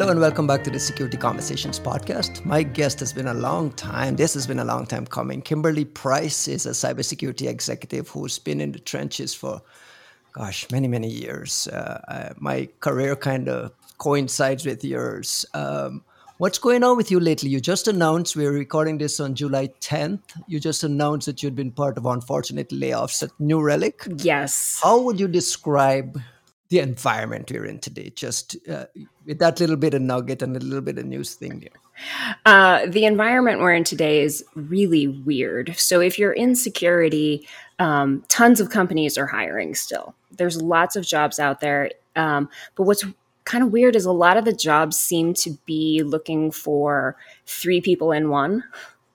Hello and welcome back to the Security Conversations podcast. My guest has been a long time. This has been a long time coming. Kymberlee Price is a cybersecurity executive who's been in the trenches for, gosh, many, many years. Uh, uh, my career kind of coincides with yours. Um, what's going on with you lately? You just announced, we're recording this on July 10th. You just announced that you'd been part of unfortunate layoffs at New Relic. Yes. How would you describe the environment we're in today, just uh, with that little bit of nugget and a little bit of news thing there? Uh, the environment we're in today is really weird. So, if you're in security, um, tons of companies are hiring still. There's lots of jobs out there. Um, but what's kind of weird is a lot of the jobs seem to be looking for three people in one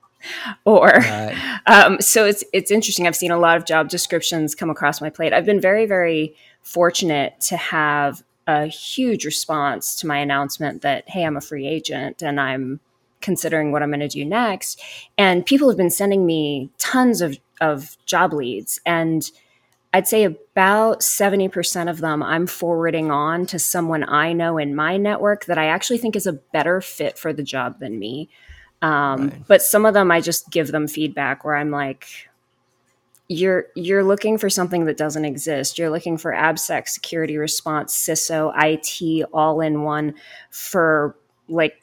or right. um, so it's it's interesting i've seen a lot of job descriptions come across my plate i've been very very fortunate to have a huge response to my announcement that, hey, I'm a free agent and I'm considering what I'm going to do next. And people have been sending me tons of, of job leads. And I'd say about 70% of them I'm forwarding on to someone I know in my network that I actually think is a better fit for the job than me. Um, right. But some of them I just give them feedback where I'm like, you're you're looking for something that doesn't exist. You're looking for AppSec security response, CISO, IT all in one for like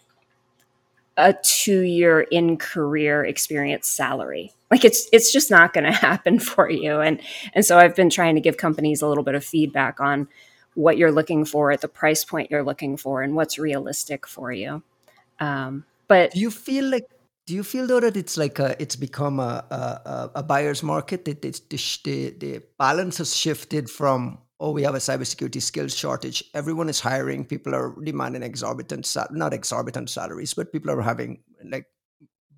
a two year in career experience salary. Like it's it's just not going to happen for you. And and so I've been trying to give companies a little bit of feedback on what you're looking for at the price point you're looking for and what's realistic for you. Um, but do you feel like do you feel though that it's like a, it's become a, a, a buyer's market? That it's the, the balance has shifted from oh we have a cybersecurity skills shortage. Everyone is hiring. People are demanding exorbitant not exorbitant salaries, but people are having like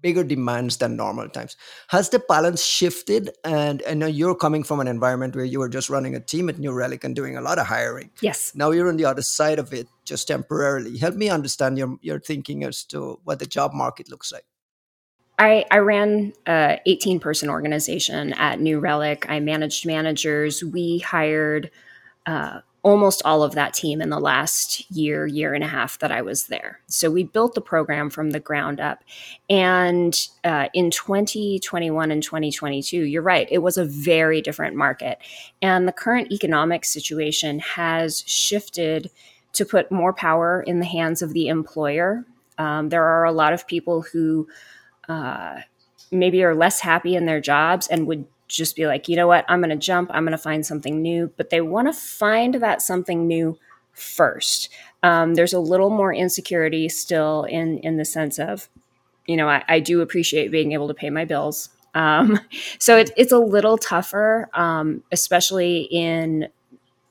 bigger demands than normal times. Has the balance shifted? And I know you're coming from an environment where you were just running a team at New Relic and doing a lot of hiring. Yes. Now you're on the other side of it, just temporarily. Help me understand your your thinking as to what the job market looks like. I, I ran a 18 person organization at New Relic. I managed managers. We hired uh, almost all of that team in the last year, year and a half that I was there. So we built the program from the ground up. And uh, in 2021 and 2022, you're right, it was a very different market. And the current economic situation has shifted to put more power in the hands of the employer. Um, there are a lot of people who uh, maybe are less happy in their jobs and would just be like, you know what, I'm going to jump, I'm going to find something new. But they want to find that something new first. Um, there's a little more insecurity still in in the sense of, you know, I, I do appreciate being able to pay my bills. Um, so it, it's a little tougher, um, especially in,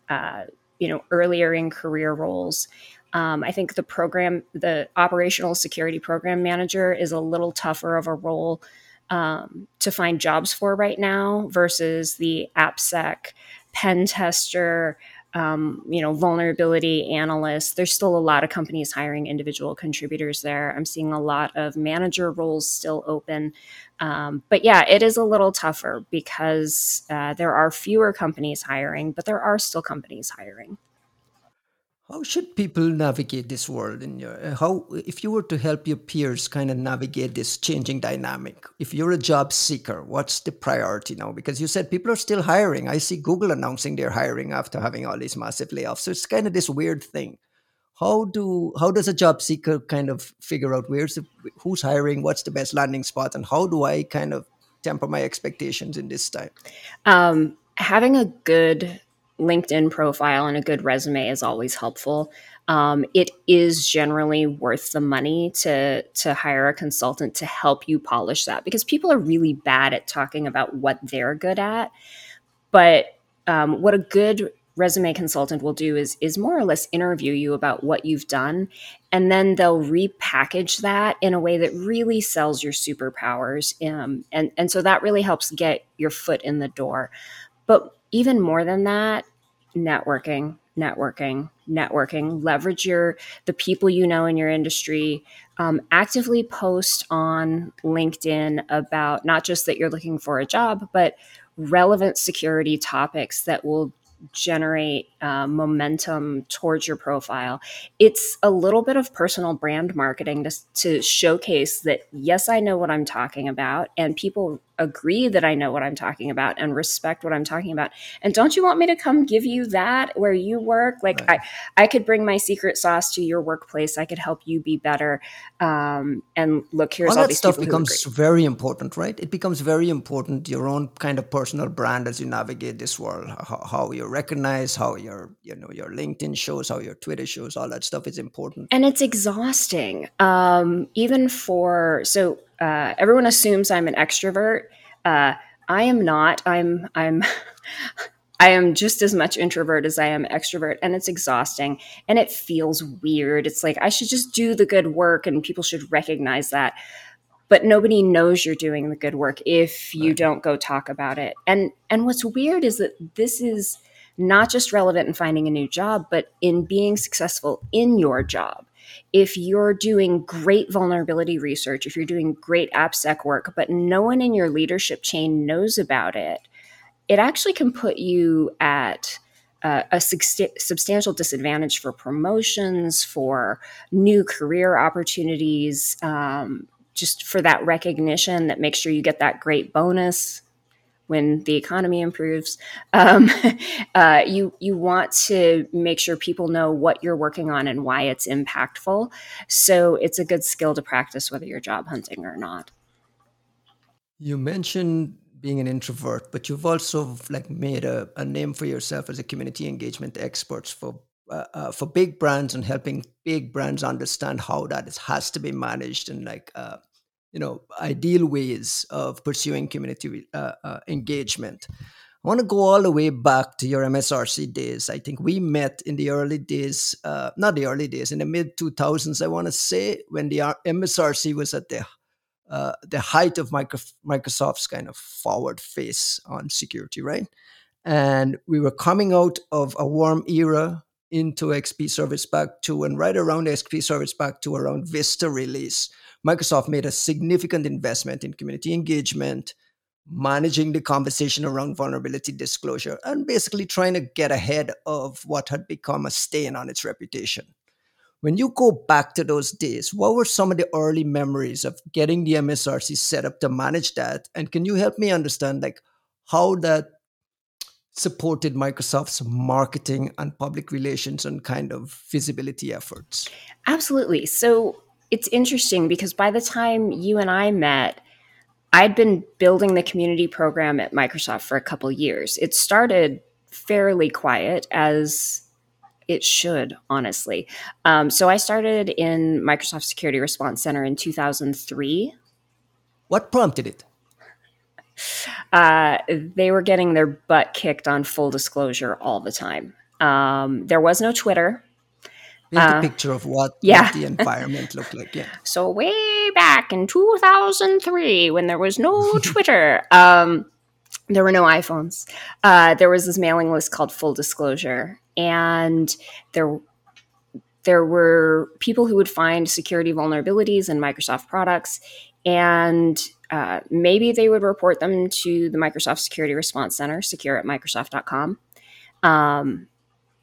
uh, you know, earlier in career roles. Um, I think the program, the operational security program manager, is a little tougher of a role um, to find jobs for right now versus the AppSec pen tester, um, you know, vulnerability analyst. There's still a lot of companies hiring individual contributors there. I'm seeing a lot of manager roles still open. Um, but yeah, it is a little tougher because uh, there are fewer companies hiring, but there are still companies hiring. How should people navigate this world? In your uh, how, if you were to help your peers kind of navigate this changing dynamic, if you're a job seeker, what's the priority now? Because you said people are still hiring. I see Google announcing they're hiring after having all these massive layoffs. So it's kind of this weird thing. How do how does a job seeker kind of figure out where's the, who's hiring, what's the best landing spot, and how do I kind of temper my expectations in this time? Um, having a good LinkedIn profile and a good resume is always helpful. Um, it is generally worth the money to to hire a consultant to help you polish that because people are really bad at talking about what they're good at. But um, what a good resume consultant will do is is more or less interview you about what you've done and then they'll repackage that in a way that really sells your superpowers um, and and so that really helps get your foot in the door but even more than that, networking, networking, networking. Leverage your the people you know in your industry. Um, actively post on LinkedIn about not just that you're looking for a job, but relevant security topics that will generate uh, momentum towards your profile. It's a little bit of personal brand marketing to, to showcase that, yes, I know what I'm talking about, and people agree that I know what I'm talking about and respect what I'm talking about. And don't you want me to come give you that where you work? Like right. I, I could bring my secret sauce to your workplace. I could help you be better. Um, and look, here's all, all that stuff becomes very important, right? It becomes very important. Your own kind of personal brand as you navigate this world, how, how you're recognized, how your you know your LinkedIn shows, how your Twitter shows, all that stuff is important. And it's exhausting, um, even for so uh, everyone assumes I'm an extrovert. Uh, I am not. I'm. I'm. I am just as much introvert as I am extrovert, and it's exhausting and it feels weird. It's like I should just do the good work, and people should recognize that. But nobody knows you're doing the good work if you right. don't go talk about it. And and what's weird is that this is not just relevant in finding a new job, but in being successful in your job if you're doing great vulnerability research, if you're doing great AppSec work, but no one in your leadership chain knows about it, it actually can put you at uh, a substantial disadvantage for promotions, for new career opportunities, um, just for that recognition that makes sure you get that great bonus when the economy improves. Um, uh, you you want to make sure people know what you're working on and why it's impactful. So it's a good skill to practice whether you're job hunting or not. You mentioned being an introvert, but you've also like made a, a name for yourself as a community engagement expert for uh, uh, for big brands and helping big brands understand how that is, has to be managed and like uh, you know ideal ways of pursuing community uh, uh, engagement. I want to go all the way back to your msrc days. I think we met in the early days uh, not the early days in the mid 2000s i want to say when the msrc was at the uh, the height of microsoft's kind of forward face on security right? And we were coming out of a worm era into xp service pack 2 and right around xp service pack 2 around vista release Microsoft made a significant investment in community engagement, managing the conversation around vulnerability disclosure, and basically trying to get ahead of what had become a stain on its reputation. When you go back to those days, what were some of the early memories of getting the MSRC set up to manage that? And can you help me understand like how that supported Microsoft's marketing and public relations and kind of visibility efforts? Absolutely. So it's interesting because by the time you and I met, I'd been building the community program at Microsoft for a couple years. It started fairly quiet as it should, honestly. Um, so I started in Microsoft Security Response Center in 2003. What prompted it? Uh, they were getting their butt kicked on full disclosure all the time. Um, there was no Twitter. Paint uh, a picture of what, yeah. what the environment looked like. Yeah. So way back in 2003, when there was no Twitter, um, there were no iPhones. Uh, there was this mailing list called Full Disclosure, and there there were people who would find security vulnerabilities in Microsoft products, and uh, maybe they would report them to the Microsoft Security Response Center, secure at Microsoft.com. Um,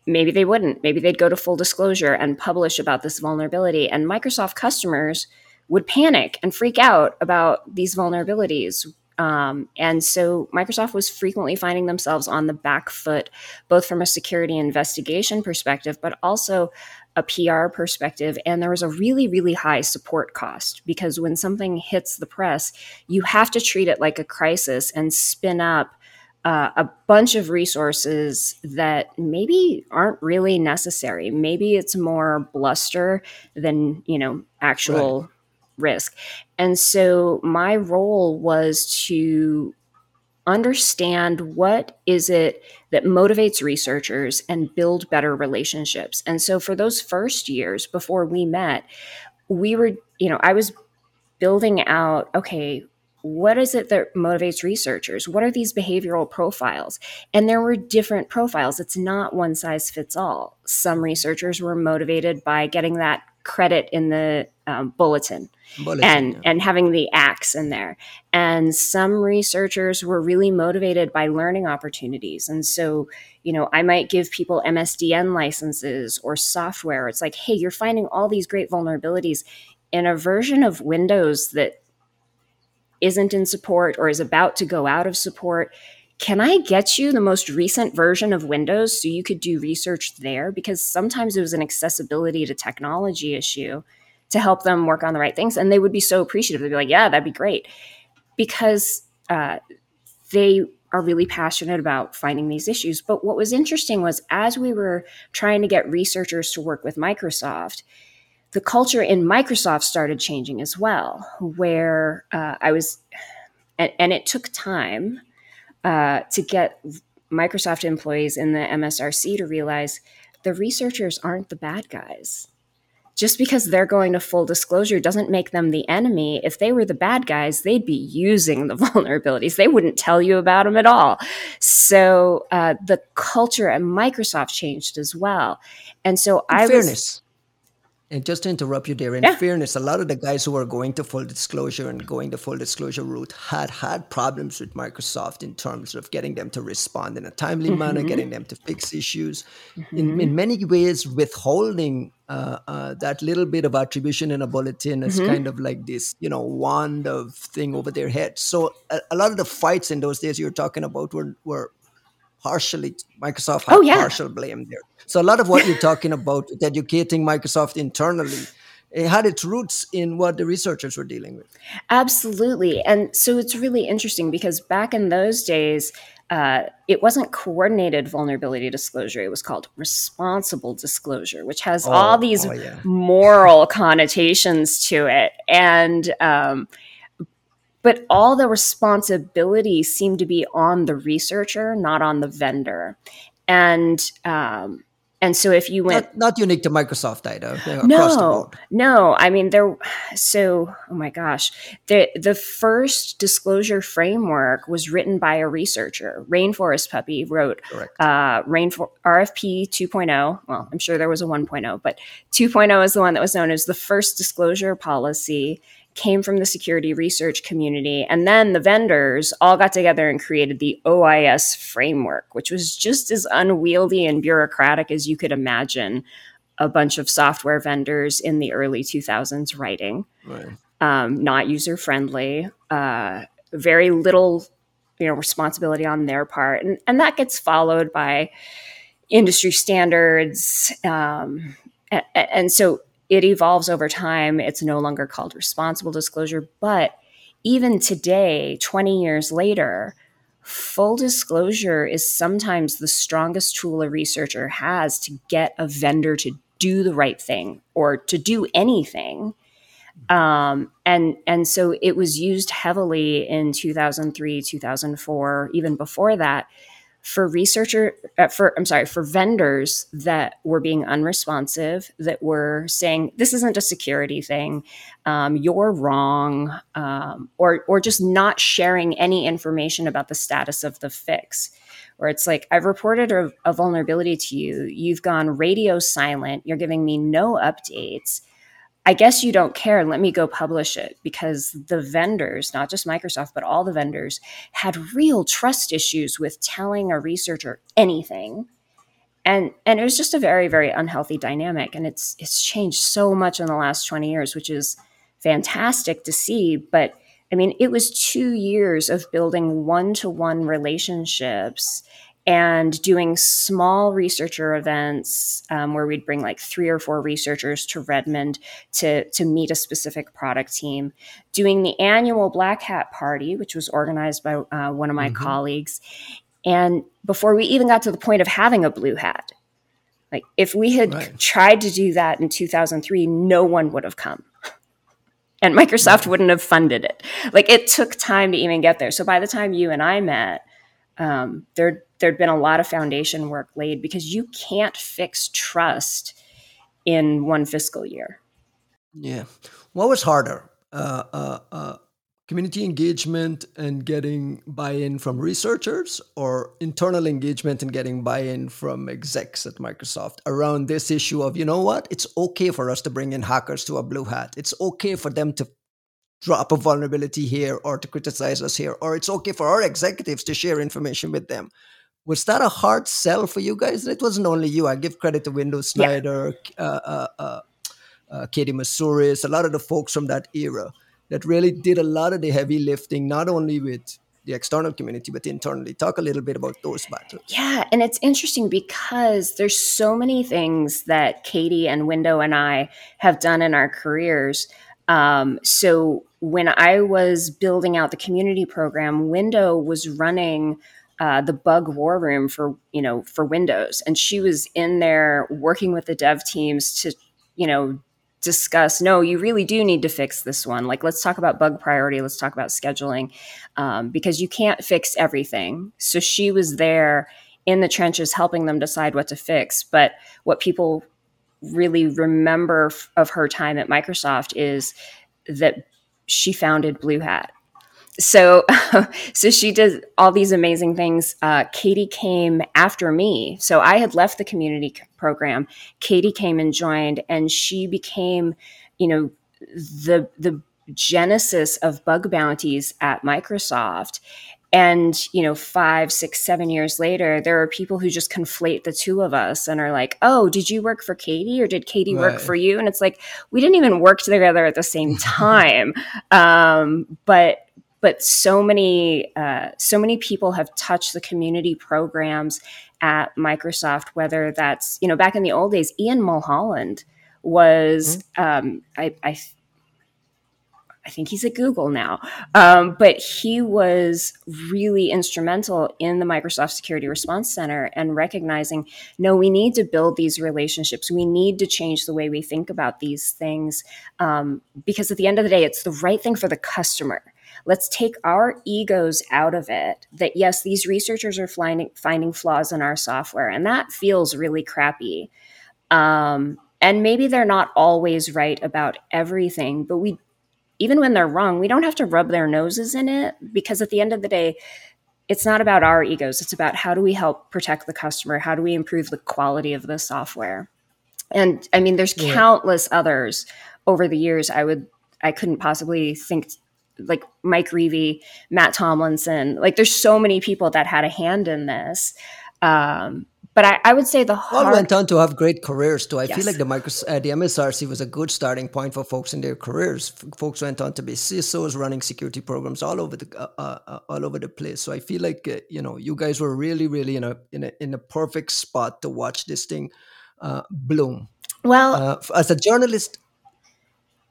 maybe they wouldn't. Maybe they'd go to full disclosure and publish about this vulnerability. And Microsoft customers would panic and freak out about these vulnerabilities. Um, and so Microsoft was frequently finding themselves on the back foot, both from a security investigation perspective, but also a PR perspective. And there was a really, really high support cost because when something hits the press, you have to treat it like a crisis and spin up uh, a bunch of resources that maybe aren't really necessary. Maybe it's more bluster than you know actual right. risk. And so my role was to understand what is it that motivates researchers and build better relationships. And so for those first years before we met, we were, you know, I was building out okay what is it that motivates researchers? What are these behavioral profiles? And there were different profiles. It's not one size fits all. Some researchers were motivated by getting that credit in the um, bulletin, Bulletin, and yeah. and having the axe in there. And some researchers were really motivated by learning opportunities. And so, you know, I might give people MSDN licenses or software. It's like, hey, you're finding all these great vulnerabilities in a version of Windows that isn't in support or is about to go out of support. Can I get you the most recent version of Windows so you could do research there? Because sometimes it was an accessibility to technology issue to help them work on the right things. And they would be so appreciative. They'd be like, yeah, that'd be great. Because uh, they are really passionate about finding these issues. But what was interesting was as we were trying to get researchers to work with Microsoft, the culture in Microsoft started changing as well, where uh, I was, and, and, it took time uh, to get Microsoft employees in the MSRC to realize the researchers aren't the bad guys. Just because they're going to full disclosure doesn't make them the enemy. If they were the bad guys, they'd be using the vulnerabilities. They wouldn't tell you about them at all. So uh, the culture at Microsoft changed as well. And so in I fairness, was And just to interrupt you there, in Yeah. fairness, a lot of the guys who were going to full disclosure and going the full disclosure route had had problems with Microsoft in terms of getting them to respond in a timely manner, getting them to fix issues. In, in many ways, withholding uh, uh, that little bit of attribution in a bulletin is kind of like this, you know, wand of thing over their head. So a, a lot of the fights in those days you're talking about were, were partially Microsoft had Oh, yeah. partial blame there. So a lot of what you're talking about with educating Microsoft internally, it had its roots in what the researchers were dealing with. Absolutely. And so it's really interesting because back in those days, uh, it wasn't coordinated vulnerability disclosure. It was called responsible disclosure, which has all Oh, these oh, yeah. moral connotations to it. And, um, but all the responsibility seemed to be on the researcher, not on the vendor. And, um, and so if you went Not, not unique to Microsoft either. know, across the no, board. no. I mean, there. So, oh my gosh, the the first disclosure framework was written by a researcher. Rainforest Puppy wrote uh, Rainfor- RFP 2.0. Well, I'm sure there was a 1.0, but 2.0 is the one that was known as the first disclosure policy. Came from the security research community, and then the vendors all got together and created the OIS framework, which was just as unwieldy and bureaucratic as you could imagine a bunch of software vendors in the early 2000s writing, Right. um, not user friendly, uh, very little you know responsibility on their part, and and that gets followed by industry standards, um, and, and so it evolves over time. It's no longer called responsible disclosure, but even today, 20 years later, full disclosure is sometimes the strongest tool a researcher has to get a vendor to do the right thing or to do anything. Um, and and so it was used heavily in 2003, 2004, even before that, for researcher uh, for I'm sorry for vendors that were being unresponsive, that were saying this isn't a security thing, um, you're wrong, um, or or just not sharing any information about the status of the fix. Where it's like I've reported a, a vulnerability to you, you've gone radio silent, you're giving me no updates. I guess you don't care. Let me go publish it because the vendors, not just Microsoft, but all the vendors, had real trust issues with telling a researcher anything. And and it was just a very, very unhealthy dynamic. And it's it's changed so much in the last 20 years, which is fantastic to see. But I mean, it was two years of building one-to-one relationships and doing small researcher events um, where we'd bring like three or four researchers to Redmond to to meet a specific product team. Doing the annual Black Hat Party, which was organized by uh, one of my colleagues, and before we even got to the point of having a blue hat, like if we had Right. tried to do that in 2003, no one would have come. And Microsoft wouldn't have funded it. Like it took time to even get there. So by the time you and I met, um, there there'd been a lot of foundation work laid because you can't fix trust in one fiscal year. Yeah. What was harder? Uh, uh, uh, community engagement and getting buy-in from researchers or internal engagement and getting buy-in from execs at microsoft around this issue of you know what it's okay for us to bring in hackers to a blue hat it's okay for them to drop a vulnerability here or to criticize us here or it's okay for our executives to share information with them was that a hard sell for you guys And it wasn't only you i give credit to Window Snyder yeah. uh, uh, uh, uh katie Moussouris, a lot of the folks from that era that really did a lot of the heavy lifting, not only with the external community, but internally. Talk a little bit about those battles. Yeah, and it's interesting because there's so many things that Katie and Window and I have done in our careers. Um, so when I was building out the community program, Window was running uh, the bug war room for you know for Windows, and she was in there working with the dev teams to you know discuss no you really do need to fix this one. Like let's talk about bug priority. Let's talk about scheduling um, because you can't fix everything. So she was there in the trenches helping them decide what to fix. But what people really remember f- of her time at microsoft is that she founded blue hat so so she did all these amazing things. Uh, katie came after me. So i had left the community program. Katie came and joined and she became you know the the genesis of bug bounties at microsoft. And you know five six seven years later there are people who just conflate the two of us and are like oh did you work for katie or did katie right. work for you? And it's like we didn't even work together at the same time. Um, but but so many uh, so many people have touched the community programs at Microsoft. Whether that's you know back in the old days, Ian Mulholland was mm-hmm. um, I, I I think he's at Google now, um, but he was really instrumental in the Microsoft Security Response Center and recognizing no, we need to build these relationships. We need to change the way we think about these things um, because at the end of the day, it's the right thing for the customer let's take our egos out of it. That yes these researchers are finding finding flaws in our software and that feels really crappy. Um, and maybe they're not always right about everything but we even when they're wrong we don't have to rub their noses in it because at the end of the day it's not about our egos. It's about how do we help protect the customer? How do we improve the quality of the software? And i mean there's yeah. countless others over the years i would i couldn't possibly think like Mike Reavey, Matt Tomlinson. Like there's so many people that had a hand in this. Um, but I, I, would say the hard- all went on to have great careers too. I yes. feel like the micro, uh, the MSRC was a good starting point for folks in their careers. F- folks went on to be CISOs, running security programs all over the uh, uh, uh, all over the place. So I feel like uh, you know you guys were really, really in a in a in a perfect spot to watch this thing uh, bloom. Well, as a journalist,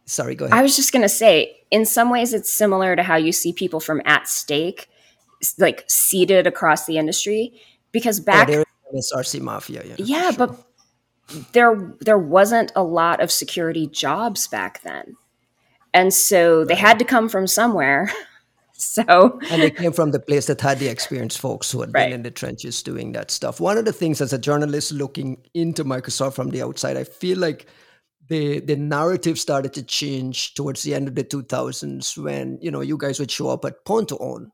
sorry, go ahead. I was just going to say, in some ways, it's similar to how you see people from @stake, like seated across the industry. Because oh, back, oh, RC Mafia, yeah, yeah, sure. but there there wasn't a lot of security jobs back then, and so they had to come from somewhere. So and they came from the place that had the experienced folks who had right. been in the trenches doing that stuff. One of the things as a journalist looking into Microsoft from the outside, I feel like the the narrative started to change towards the end of the 2000s when you know you guys would show up at Pwn2Own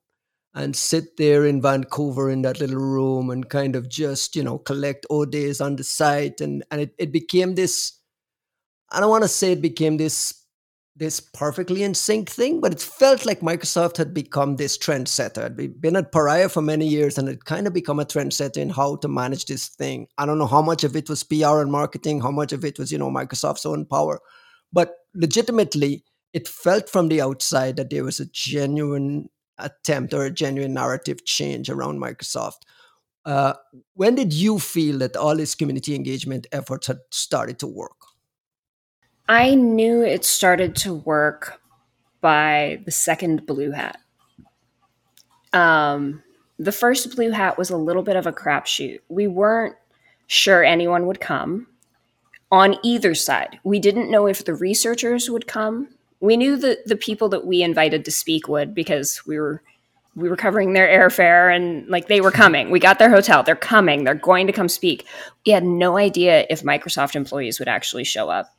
and sit there in Vancouver in that little room and kind of just you know collect 0-days on the site. And and it, it became this I don't want to say it became this this perfectly in sync thing, but it felt like Microsoft had become this trendsetter. Had been at Pariah for many years and it kind of become a trendsetter in how to manage this thing. I don't know how much of it was PR and marketing, how much of it was, you know, Microsoft's own power. But legitimately, it felt from the outside that there was a genuine attempt or a genuine narrative change around Microsoft. Uh, when did you feel that all this community engagement efforts had started to work? I knew it started to work by the second blue hat. Um, the first blue hat was a little bit of a crapshoot. We weren't sure anyone would come on either side. We didn't know if the researchers would come. We knew that the people that we invited to speak would because we were we were covering their airfare and like they were coming. We got their hotel. They're coming. They're going to come speak. We had no idea if Microsoft employees would actually show up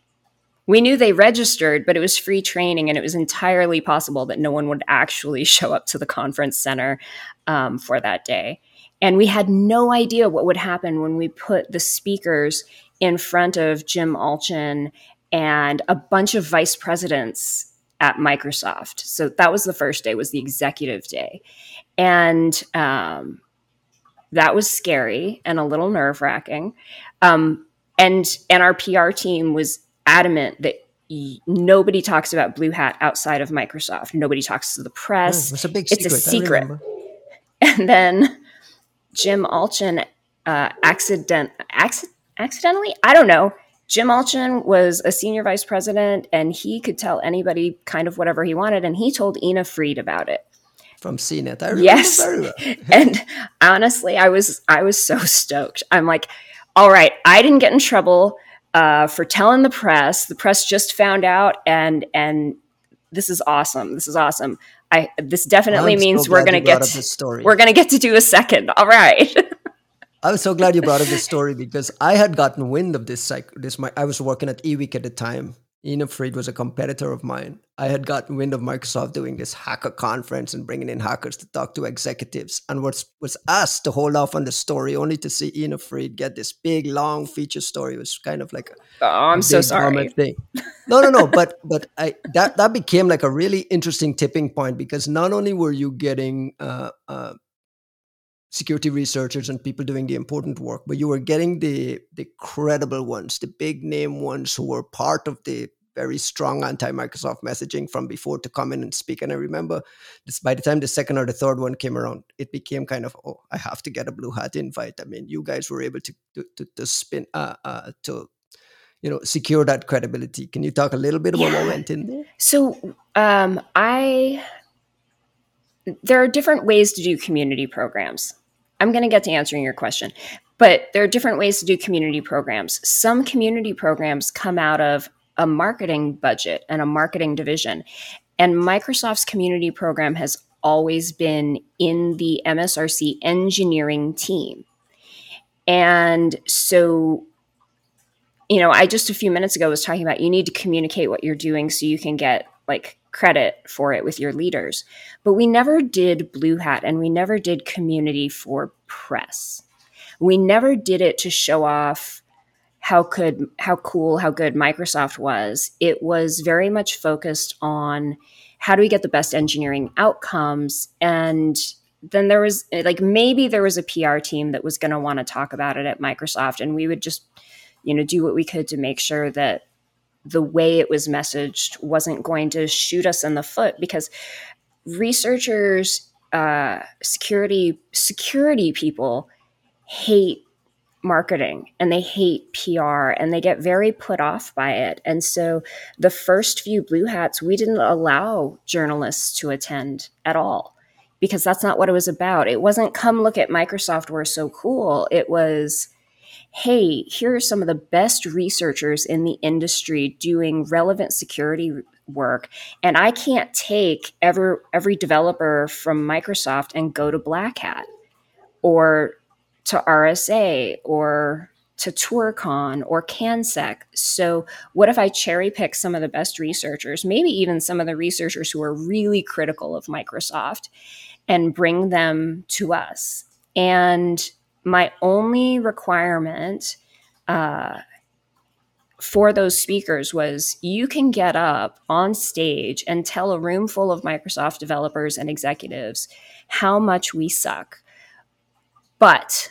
we knew they registered, but it was free training, and it was entirely possible that no one would actually show up to the conference center um, for that day. And we had no idea what would happen when we put the speakers in front of Jim Allchin and a bunch of vice presidents at Microsoft. So that was the first day, was the executive day. And um, that was scary and a little nerve wracking. Um, and and our PR team was adamant that nobody talks about Blue Hat outside of Microsoft. Nobody talks to the press. Oh, it's a big it's secret. a secret. And then Jim Allchin uh, accident acc- accidentally, I don't know. Jim Allchin was a senior vice president, and he could tell anybody kind of whatever he wanted. And he told Ina Fried about it. From CNET. I Yes. very well. and honestly, I was I was so stoked. I'm like, all right, I didn't get in trouble uh, for telling the press. The press just found out, and and this is awesome. This is awesome. I this definitely I'm so means we're gonna get this story. we're gonna get to do a second. All right. I was so glad you brought up this story because I had gotten wind of this. Like this my, I was working at eWeek at the time. Ina Fried was a competitor of mine. I had gotten wind of Microsoft doing this hacker conference and bringing in hackers to talk to executives, and was was asked to hold off on the story, only to see Ina Fried get this big long feature story. It was kind of like a Oh, I'm so sorry. thing. No, no, no. But but I that that became like a really interesting tipping point because not only were you getting uh, uh, security researchers and people doing the important work, but you were getting the the credible ones, the big name ones who were part of the very strong anti-Microsoft messaging from before to come in and speak. And I remember this, by the time the second or the third one came around, it became kind of, oh, I have to get a blue hat invite. I mean, you guys were able to to, to, to spin uh, uh, to you know secure that credibility. Can you talk a little bit about what went in there? So um, I there are different ways to do community programs. I'm going to get to answering your question, but there are different ways to do community programs. Some community programs come out of a marketing budget and a marketing division, and Microsoft's community program has always been in the MSRC engineering team. And so you know, I just a few minutes ago was talking about you need to communicate what you're doing so you can get like credit for it with your leaders. But we never did Blue Hat and we never did community for press. We never did it to show off how could how cool how good Microsoft was. It was very much focused on how do we get the best engineering outcomes and then there was like maybe there was a PR team that was going to want to talk about it at Microsoft and we would just you know do what we could to make sure that the way it was messaged wasn't going to shoot us in the foot because researchers uh, security security people hate marketing and they hate PR and they get very put off by it. And so the first few blue hats, we didn't allow journalists to attend at all because that's not what it was about. It wasn't come look at Microsoft, we're so cool. It was, hey, here are some of the best researchers in the industry doing relevant security work. And I can't take every, every developer from Microsoft and go to Black Hat or to RSA or to ToorCon or CanSec. So, what if I cherry pick some of the best researchers, maybe even some of the researchers who are really critical of Microsoft, and bring them to us? And my only requirement uh, for those speakers was you can get up on stage and tell a room full of Microsoft developers and executives how much we suck. But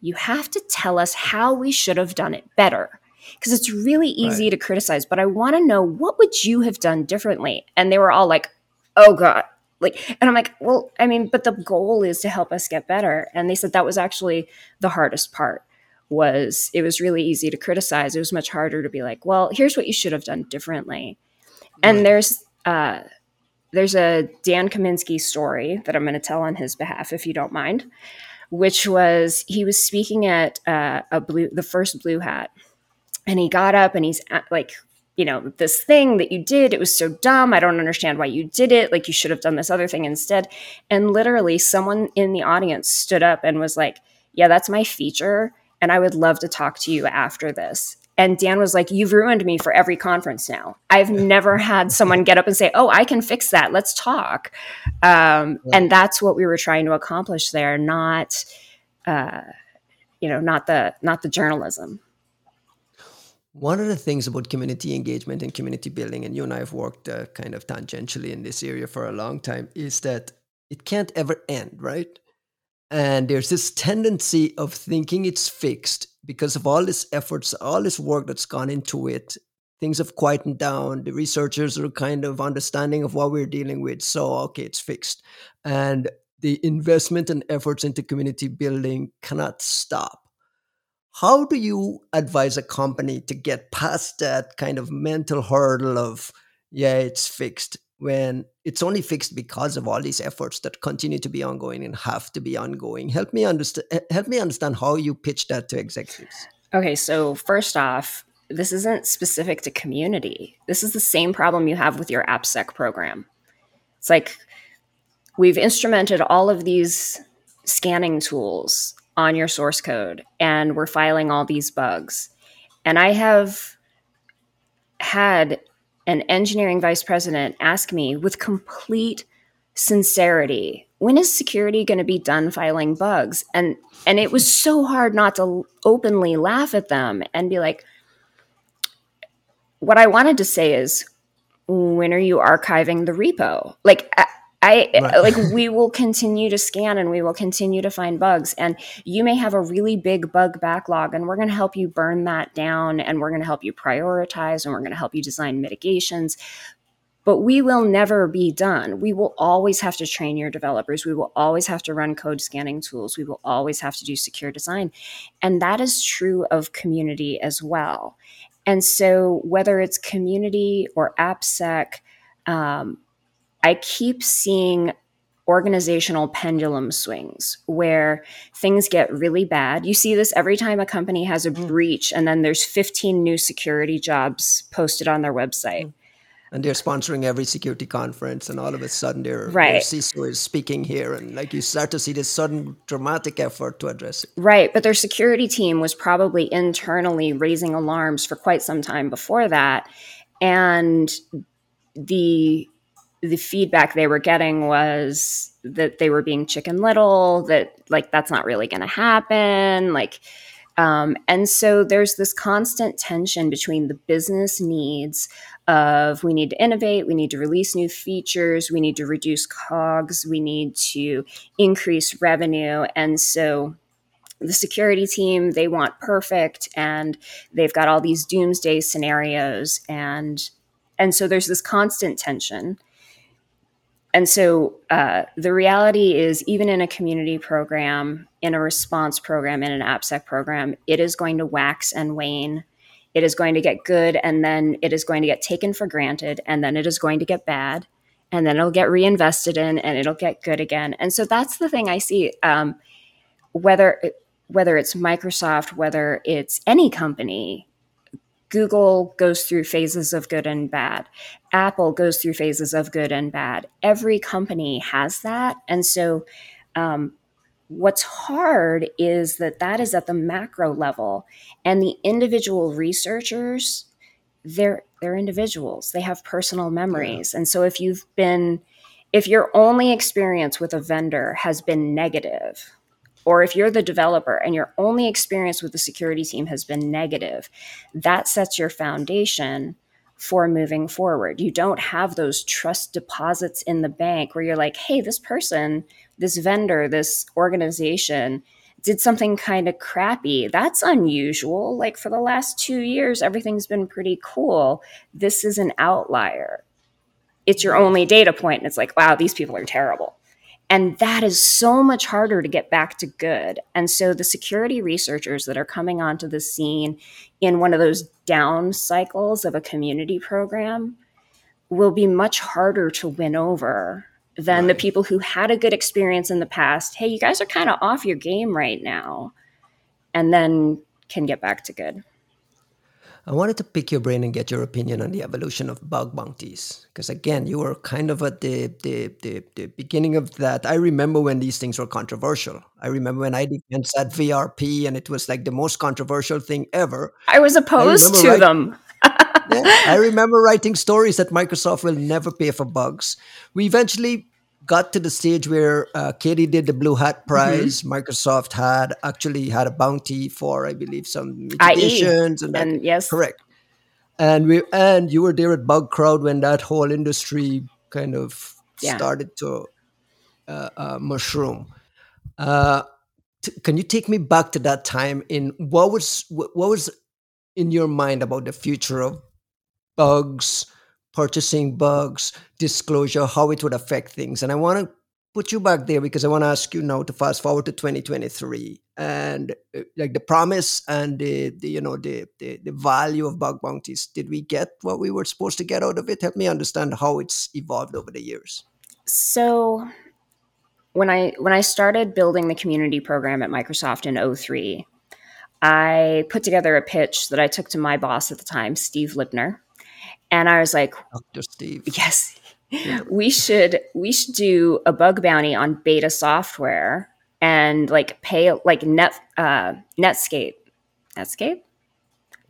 you have to tell us how we should have done it better because it's really easy Right. to criticize but i want to know what would you have done differently? And they were all like oh god like and i'm like well i mean but the goal is to help us get better and they said that was actually the hardest part was it was really easy to criticize. It was much harder to be like well here's what you should have done differently. And there's uh there's a dan kaminsky story that i'm going to tell on his behalf if you don't mind which was he was speaking at uh, a blue the first blue hat. And he got up and he's at, like you know this thing that you did it was so dumb i don't understand why you did it like you should have done this other thing instead. And literally someone in the audience stood up and was like yeah that's my feature and i would love to talk to you after this And Dan was like, You've ruined me for every conference now. I've never had someone get up and say, Oh, I can fix that. Let's talk. Um, And that's what we were trying to accomplish there, not, uh, you know, not the not the journalism. One of the things about community engagement and community building, and you and I have worked uh, kind of tangentially in this area for a long time, is that it can't ever end, right? And there's this tendency of thinking it's fixed because of all this efforts, all this work that's gone into it. Things have quietened down. The researchers are kind of understanding of what we're dealing with. So, okay, it's fixed. And the investment and efforts into community building cannot stop. How do you advise a company to get past that kind of mental hurdle of, yeah, it's fixed, when it's only fixed because of all these efforts that continue to be ongoing and have to be ongoing? Help me understand. Help me understand how you pitch that to executives. Okay, so first off, this isn't specific to community. This is the same problem you have with your AppSec program. It's like we've instrumented all of these scanning tools on your source code and we're filing all these bugs. And I have had an engineering vice president ask me with complete sincerity when is security going to be done filing bugs? And and it was so hard not to openly laugh at them and be like what i wanted to say is when are you archiving the repo? Like I right. like we will continue to scan and we will continue to find bugs and you may have a really big bug backlog and we're going to help you burn that down and we're going to help you prioritize and we're going to help you design mitigations but we will never be done. We will always have to train your developers. We will always have to run code scanning tools. We will always have to do secure design. And that is true of community as well. And so, whether it's community or AppSec, um, I keep seeing organizational pendulum swings where things get really bad. You see this every time a company has a mm. breach and then there's 15 new security jobs posted on their website. Mm. And they're sponsoring every security conference, and all of a sudden, their, right. their CISO is speaking here, and like you start to see this sudden dramatic effort to address it. Right, but their security team was probably internally raising alarms for quite some time before that, and the the feedback they were getting was that they were being chicken little, that like that's not really going to happen. Like, um, and so there's this constant tension between the business needs of we need to innovate, we need to release new features, we need to reduce COGS, we need to increase revenue. And so the security team, they want perfect and they've got all these doomsday scenarios and and so there's this constant tension and so uh, the reality is, even in a community program, in a response program, in an AppSec program, it is going to wax and wane. It is going to get good, and then it is going to get taken for granted, and then it is going to get bad, and then it'll get reinvested in, and it'll get good again. And so that's the thing I see. Um, whether whether it's Microsoft, whether it's any company, Google goes through phases of good and bad. Apple goes through phases of good and bad. Every company has that. And so, um, what's hard is that that is at the macro level, and the individual researchers, they're they're individuals. They have personal memories, yeah. and so if you've been if your only experience with a vendor has been negative or if you're the developer and your only experience with the security team has been negative, that sets your foundation for moving forward. You don't have those trust deposits in the bank where you're like, hey, this person, this vendor, this organization did something kind of crappy. That's unusual. Like for the last two years, everything's been pretty cool. This is an outlier. It's your only data point, and it's like, wow, these people are terrible. And that is so much harder to get back to good. And so the security researchers that are coming onto the scene in one of those down cycles of a community program will be much harder to win over than right. the people who had a good experience in the past. Hey, you guys are kind of off your game right now. And then can get back to good. I wanted to pick your brain and get your opinion on the evolution of bug bounties. Because again, you were kind of at the, the, the, the, beginning of that. I remember when these things were controversial. I remember when I defended at VRP and it was like the most controversial thing ever. I was opposed I to writing, them. yeah, I remember writing stories that Microsoft will never pay for bugs. We eventually got to the stage where uh, Katie did the Blue Hat mm-hmm. Prize. Mm-hmm. Microsoft had actually had a bounty for, I believe, some mitigations and, and yes, correct. And we and you were there at Bugcrowd when that whole industry kind of yeah. started to uh, uh, mushroom. Uh, t- can you take me back to that time? In what was what was in your mind about the future of bugs? Purchasing bugs, disclosure, how it would affect things. And I want to put you back there because I want to ask you now to fast forward to 2023 and uh, like the promise and the, the you know the, the, the value of bug bounties. Did we get what we were supposed to get out of it? Help me understand how it's evolved over the years. So when I when I started building the community program at Microsoft in 03, I put together a pitch that I took to my boss at the time, Steve Lipner and I was like, Dr. Steve. Yes. We should we should do a bug bounty on beta software and like pay like net uh Netscape. Netscape?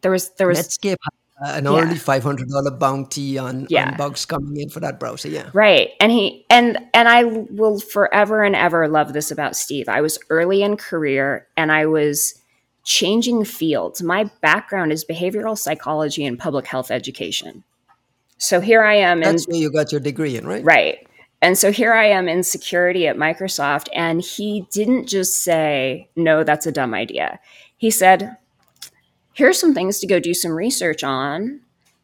There was there was Netscape uh, an yeah. early five hundred dollar bounty on, yeah. on bugs coming in for that browser. Yeah, right. And he and and I will forever and ever love this about Steve. I was early in career and I was changing fields. My background is behavioral psychology and public health education. So here I am. That's in, where you got your degree in, right? Right. And so here I am in security at Microsoft, and he didn't just say, no, that's a dumb idea. He said, here's some things to go do some research on.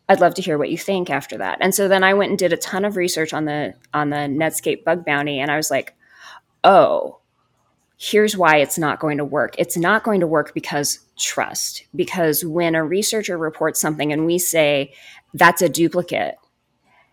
I'd love to hear what you think after that. And so then I went and did a ton of research on the on the Netscape bug bounty, and I was like, oh, here's why it's not going to work. It's not going to work because trust. Because when a researcher reports something and we say that's a duplicate,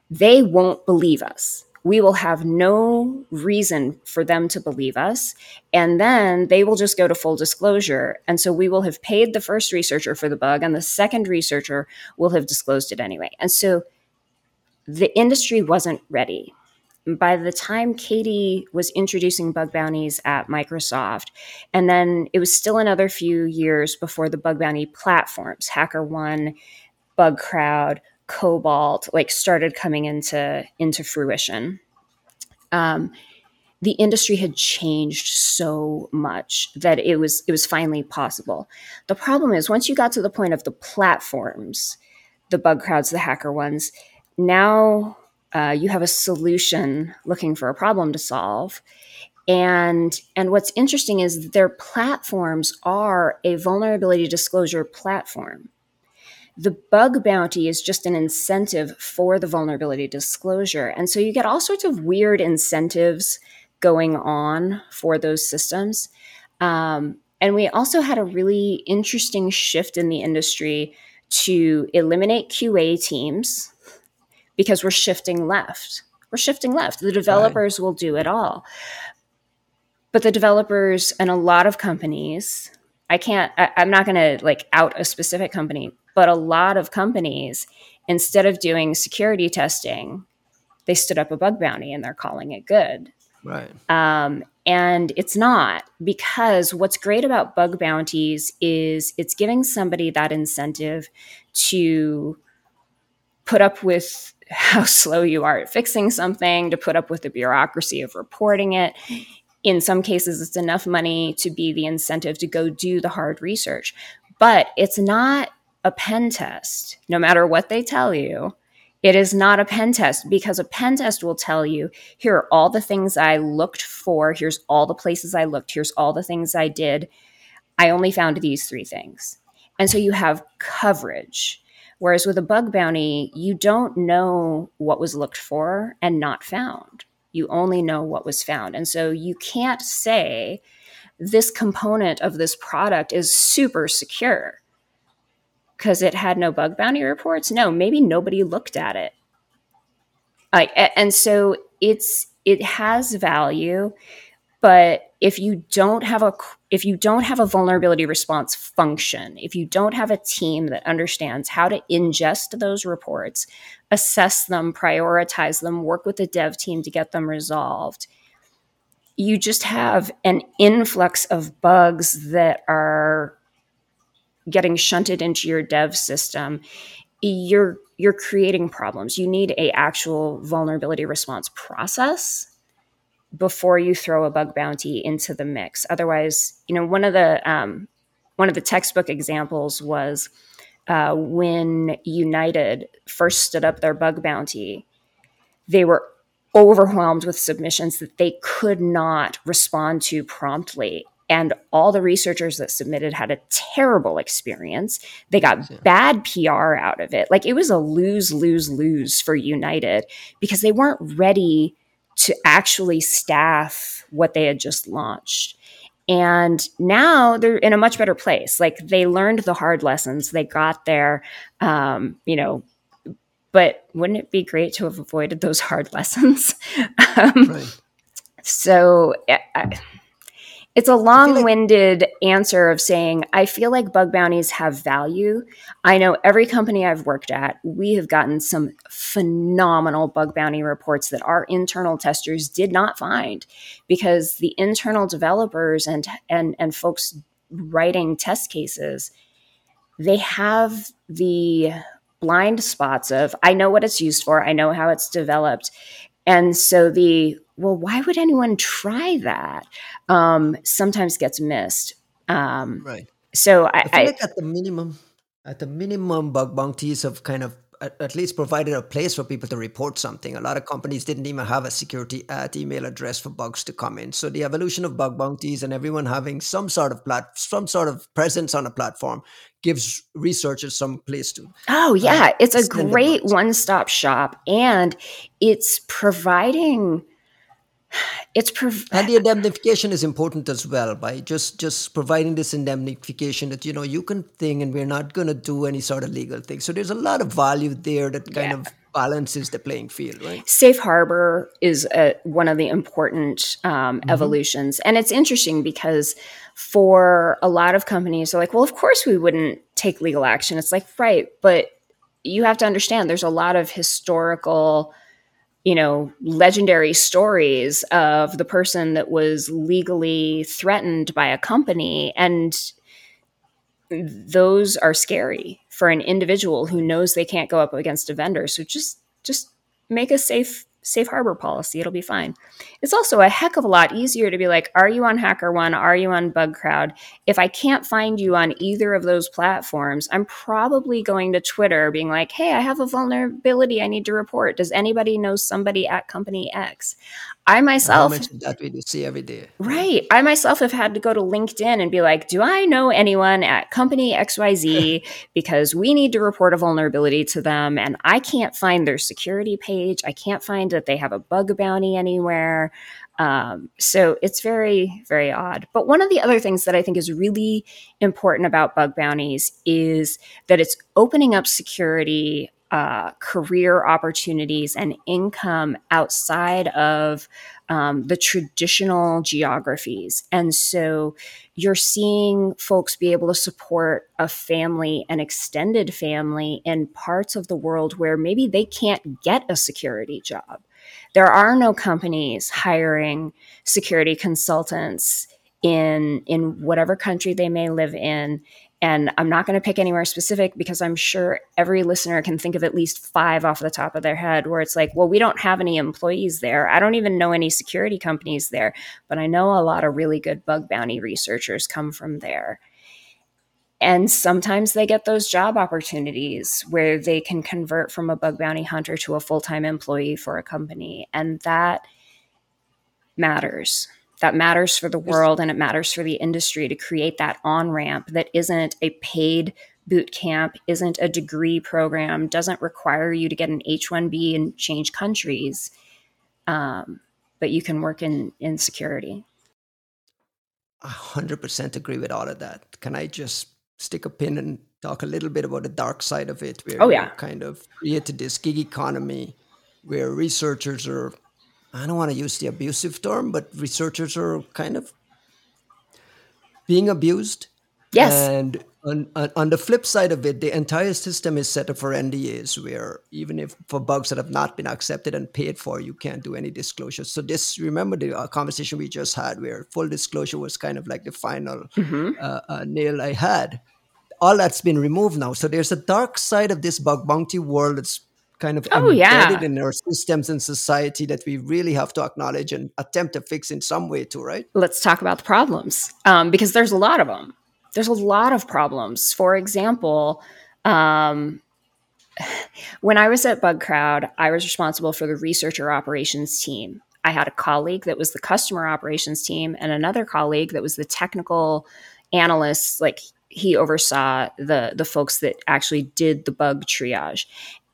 they won't believe us. We will have no reason for them to believe us. And then they will just go to full disclosure. And so we will have paid the first researcher for the bug, and the second researcher will have disclosed it anyway. And so the industry wasn't ready by the time Katie was introducing bug bounties at Microsoft, and then it was still another few years before the bug bounty platforms, HackerOne, Bugcrowd, Cobalt, like started coming into into fruition. Um, the industry had changed so much that it was it was finally possible. The problem is once you got to the point of the platforms, the bug crowds, the hacker ones, now uh, you have a solution looking for a problem to solve and and what's interesting is their platforms are a vulnerability disclosure platform the bug bounty is just an incentive for the vulnerability disclosure and so you get all sorts of weird incentives going on for those systems um, and we also had a really interesting shift in the industry to eliminate qa teams because we're shifting left. We're shifting left. The developers right. will do it all. But the developers and a lot of companies, I can't, I, I'm not going to like out a specific company, but a lot of companies, instead of doing security testing, they stood up a bug bounty and they're calling it good. Right. Um, and it's not because what's great about bug bounties is it's giving somebody that incentive to put up with how slow you are at fixing something, to put up with the bureaucracy of reporting it. In some cases, it's enough money to be the incentive to go do the hard research. But it's not a pen test, no matter what they tell you. It is not a pen test because a pen test will tell you here are all the things I looked for. Here's all the places I looked. Here's all the things I did. I only found these three things. And so you have coverage Whereas with a bug bounty, you don't know what was looked for and not found. You only know what was found. And so you can't say this component of this product is super secure because it had no bug bounty reports. No, maybe nobody looked at it. Like, and so it's it has value, but if you don't have a if you don't have a vulnerability response function if you don't have a team that understands how to ingest those reports assess them prioritize them work with the dev team to get them resolved you just have an influx of bugs that are getting shunted into your dev system you're you're creating problems you need a actual vulnerability response process before you throw a bug bounty into the mix. Otherwise, you know, one of the um, one of the textbook examples was uh, when United first stood up their bug bounty. They were overwhelmed with submissions that they could not respond to promptly. And all the researchers that submitted had a terrible experience. They got yeah. bad PR out of it. Like it was a lose, lose, lose for United because they weren't ready to actually staff what they had just launched. And now they're in a much better place. Like they learned the hard lessons, they got there, um, you know. But wouldn't it be great to have avoided those hard lessons? um, right. So I, it's a long winded like- answer of saying, I feel like bug bounties have value. I know every company I've worked at, we have gotten some phenomenal bug bounty reports that our internal testers did not find because the internal developers and, and, and folks writing test cases, they have the blind spots of, I know what it's used for, I know how it's developed. And so the well, why would anyone try that? Um, sometimes gets missed. Um, right. So I, I feel I, like at the minimum, at the minimum, bug bounties have kind of at, at, least provided a place for people to report something. A lot of companies didn't even have a security at email address for bugs to come in. So the evolution of bug bounties and everyone having some sort of plat, some sort of presence on a platform gives researchers some place to. Oh yeah, uh, it's a great one-stop shop, and it's providing it's prov- and the indemnification is important as well by just just providing this indemnification that you know you can thing and we're not going to do any sort of legal thing so there's a lot of value there that kind yeah. of balances the playing field right safe harbor is a, one of the important um, mm-hmm. evolutions and it's interesting because for a lot of companies they're like well of course we wouldn't take legal action it's like right but you have to understand there's a lot of historical you know, legendary stories of the person that was legally threatened by a company. And those are scary for an individual who knows they can't go up against a vendor. So just just make a safe safe harbor policy. It'll be fine. It's also a heck of a lot easier to be like, are you on HackerOne? Are you on Bugcrowd? If I can't find you on either of those platforms, I'm probably going to Twitter being like, hey, I have a vulnerability I need to report. Does anybody know somebody at company X? I myself that we see every day. Right. I myself have had to go to LinkedIn and be like, do I know anyone at company XYZ because we need to report a vulnerability to them and I can't find their security page. I can't find that they have a bug bounty anywhere. Um, so it's very, very odd. But one of the other things that I think is really important about bug bounties is that it's opening up security uh, career opportunities and income outside of um, the traditional geographies. And so you're seeing folks be able to support a family, an extended family in parts of the world where maybe they can't get a security job. There are no companies hiring security consultants in in whatever country they may live in and I'm not going to pick anywhere specific because I'm sure every listener can think of at least five off the top of their head where it's like, well, we don't have any employees there. I don't even know any security companies there, but I know a lot of really good bug bounty researchers come from there. And sometimes they get those job opportunities where they can convert from a bug bounty hunter to a full time employee for a company. And that matters that matters for the world and it matters for the industry to create that on ramp that isn't a paid boot camp, isn't a degree program, doesn't require you to get an H 1B and change countries, um, but you can work in, in security. I 100% agree with all of that. Can I just stick a pin and talk a little bit about the dark side of it? Where oh, yeah. kind of created this gig economy where researchers are I don't want to use the abusive term, but researchers are kind of being abused. Yes. And on, on the flip side of it, the entire system is set up for NDAs, where even if for bugs that have not been accepted and paid for, you can't do any disclosure. So this, remember the uh, conversation we just had, where full disclosure was kind of like the final mm-hmm. uh, uh, nail I had. All that's been removed now. So there's a dark side of this bug bounty world that's kind of oh, embedded yeah. in our systems and society that we really have to acknowledge and attempt to fix in some way too, right? Let's talk about the problems um, because there's a lot of them. There's a lot of problems. For example, um, when I was at Bugcrowd, I was responsible for the researcher operations team. I had a colleague that was the customer operations team and another colleague that was the technical analyst, like he oversaw the the folks that actually did the bug triage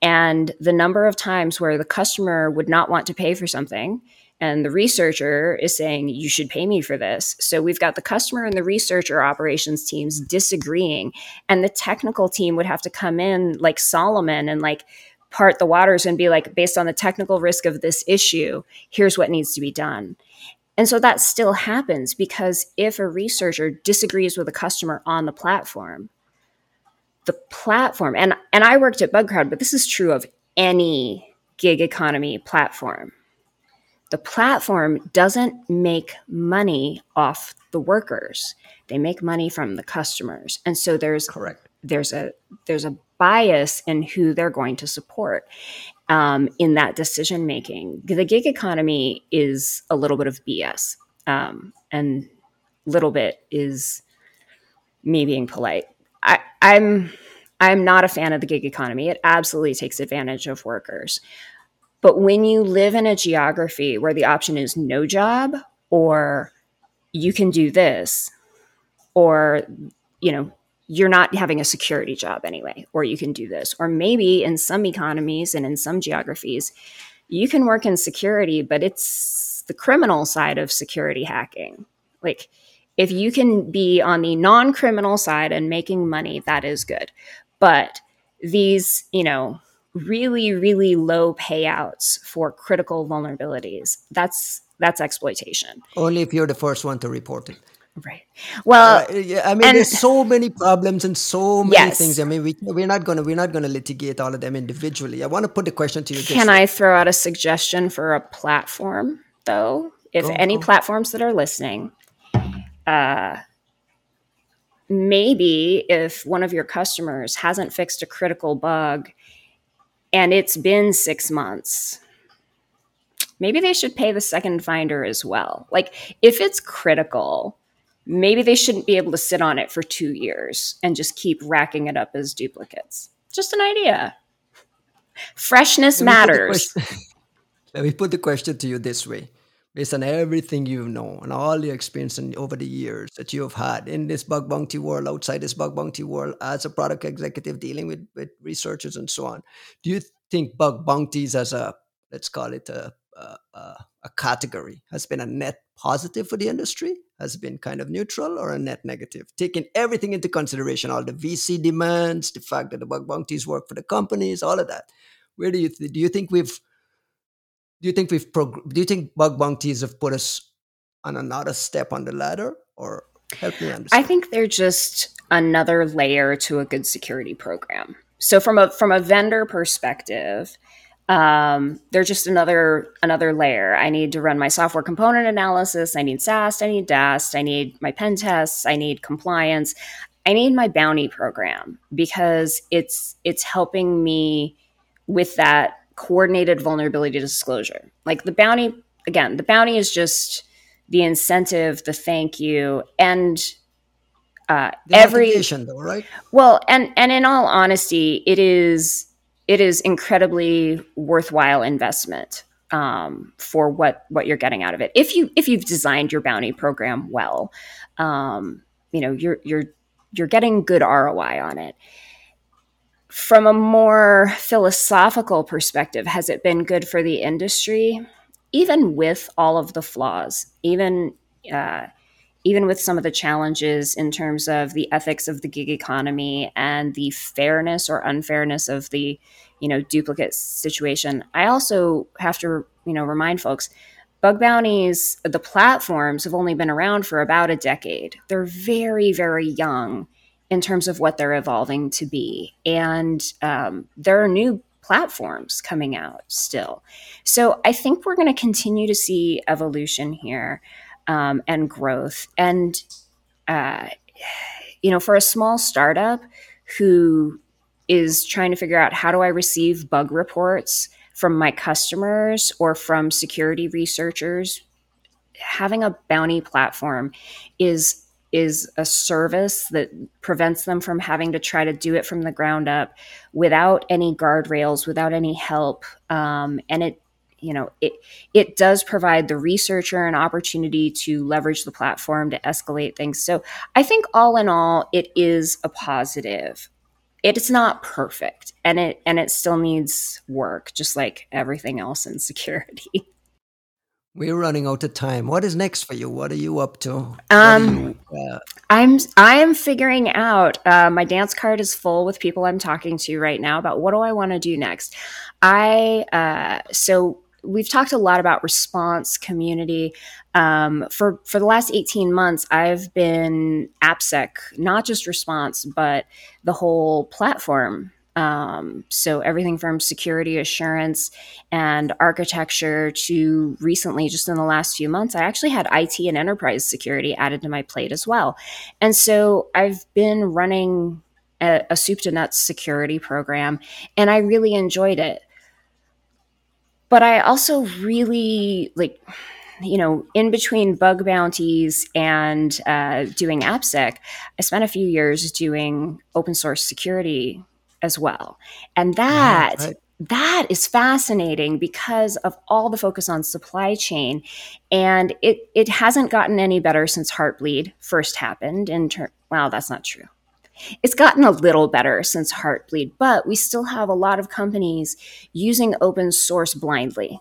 and the number of times where the customer would not want to pay for something and the researcher is saying you should pay me for this. So we've got the customer and the researcher operations teams mm-hmm. disagreeing and the technical team would have to come in like solomon and like part the waters and be like based on the technical risk of this issue here's what needs to be done. And so that still happens because if a researcher disagrees with a customer on the platform the platform and and I worked at Bugcrowd, but this is true of any gig economy platform. The platform doesn't make money off the workers. They make money from the customers. And so there's correct. There's a there's a bias in who they're going to support um, in that decision making. The gig economy is a little bit of BS, um, and little bit is me being polite. I, I'm I'm not a fan of the gig economy. It absolutely takes advantage of workers. But when you live in a geography where the option is no job or you can do this or you know you're not having a security job anyway or you can do this or maybe in some economies and in some geographies you can work in security but it's the criminal side of security hacking like if you can be on the non criminal side and making money, that is good. But these, you know, really, really low payouts for critical vulnerabilities, that's that's exploitation. Only if you're the first one to report it. Right. Well, uh, yeah, I mean, and, there's so many problems and so many yes. things. I mean, we, we're not gonna we're not gonna litigate all of them individually. I want to put the question to you. Can I throw out a suggestion for a platform, though? If go, any go. platforms that are listening, uh, maybe if one of your customers hasn't fixed a critical bug and it's been six months, maybe they should pay the second finder as well. Like if it's critical, maybe they shouldn't be able to sit on it for two years and just keep racking it up as duplicates. Just an idea. Freshness Let matters. Let me put the question to you this way based on everything you know and all the experience and over the years that you have had in this bug bounty world, outside this bug bounty world, as a product executive dealing with, with researchers and so on, do you think bug bounties as a let's call it a, a, a category has been a net positive for the industry? Has been kind of neutral or a net negative? Taking everything into consideration, all the VC demands, the fact that the bug bounties work for the companies, all of that. Where do you th- do you think we've do you think we've prog- do you think bug bounties have put us on another step on the ladder or help me understand i think they're just another layer to a good security program so from a from a vendor perspective um, they're just another another layer. I need to run my software component analysis. I need SAST. I need DAST. I need my pen tests. I need compliance. I need my bounty program because it's it's helping me with that coordinated vulnerability disclosure. Like the bounty, again, the bounty is just the incentive, the thank you, and uh, every though, right? Well, and and in all honesty, it is it is incredibly worthwhile investment um, for what what you're getting out of it. If you if you've designed your bounty program well, um, you know you're you're you're getting good ROI on it from a more philosophical perspective, has it been good for the industry? Even with all of the flaws, even uh, even with some of the challenges in terms of the ethics of the gig economy and the fairness or unfairness of the you know duplicate situation, I also have to you know remind folks bug bounties the platforms have only been around for about a decade they're very very young in terms of what they're evolving to be. And um, there are new platforms coming out still. So i think we're going to continue to see evolution here um, and growth. And uh, you know for a small startup who is trying to figure out how do I receive bug reports from my customers or from security researchers. Having a bounty platform is is a service that prevents them from having to try to do it from the ground up without any guardrails, without any help, um, and it you know it it does provide the researcher an opportunity to leverage the platform to escalate things. So i think all in all it is a positive. It's not perfect and it and it still needs work just like everything else in security we're running out of time what is next for you what are you up to um you, uh... i'm i'm figuring out uh, my dance card is full with people i'm talking to right now about what do i want to do next i uh so we've talked a lot about response community. Um, for for the last 18 months, I've been AppSec, not just response, but the whole platform. Um, so everything from security assurance and architecture to recently, just in the last few months, I actually had IT and enterprise security added to my plate as well. And so I've been running a, a soup to nuts security program, and I really enjoyed it but I also really like, you know, in between bug bounties and uh, doing AppSec, I spent a few years doing open source security as well. And that. Right, right. That is fascinating because of all the focus on supply chain, and it it hasn't gotten any better since Heartbleed first happened. In ter- well, that's not true. It's gotten a little better since Heartbleed, but we still have a lot of companies using open source blindly.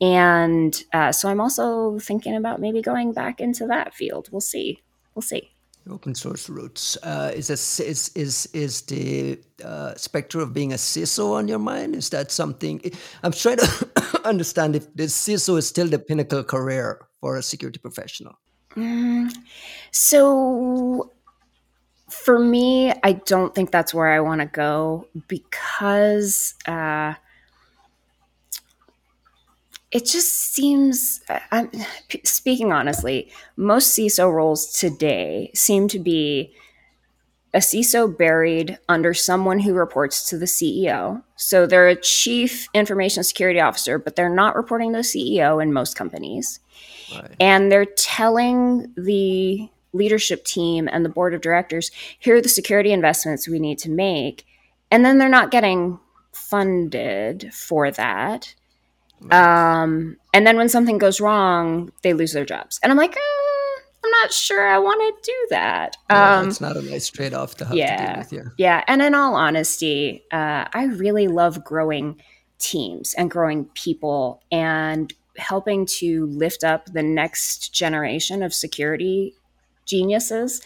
And uh, so I'm also thinking about maybe going back into that field. We'll see. We'll see. Open source roots. Uh, is, a, is is is the uh, specter of being a CISO on your mind? Is that something? I'm trying to understand if the CISO is still the pinnacle career for a security professional. Mm, so for me, I don't think that's where I want to go because uh, it just seems, I'm, speaking honestly, most CISO roles today seem to be a CISO buried under someone who reports to the CEO. So they're a chief information security officer, but they're not reporting to the CEO in most companies. Right. And they're telling the leadership team and the board of directors here are the security investments we need to make and then they're not getting funded for that um, and then when something goes wrong they lose their jobs and i'm like uh, i'm not sure i want to do that um, it's not a nice trade-off to have yeah, to deal with you. yeah and in all honesty uh, i really love growing teams and growing people and helping to lift up the next generation of security geniuses.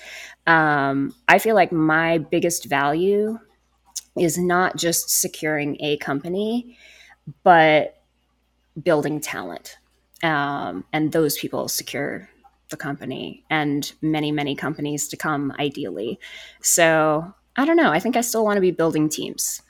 Um, I feel like my biggest value is not just securing a company, but building talent. Um, and those people secure the company and many, many companies to come, ideally. So I don't know. I think I still want to be building teams.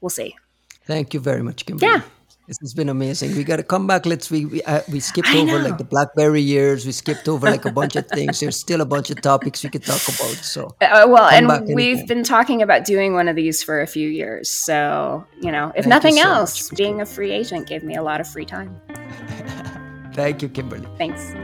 We'll see. Thank you very much, Kymberlee. Yeah. This has been amazing. We got to come back. Let's we we, uh, we skipped I over know. like the BlackBerry years. We skipped over like a bunch of things. There's still a bunch of topics we could talk about. So uh, well, and we've anytime. been talking about doing one of these for a few years. So you know, if Thank nothing so else, being a free agent gave me a lot of free time. Thank you, Kymberlee. Thanks.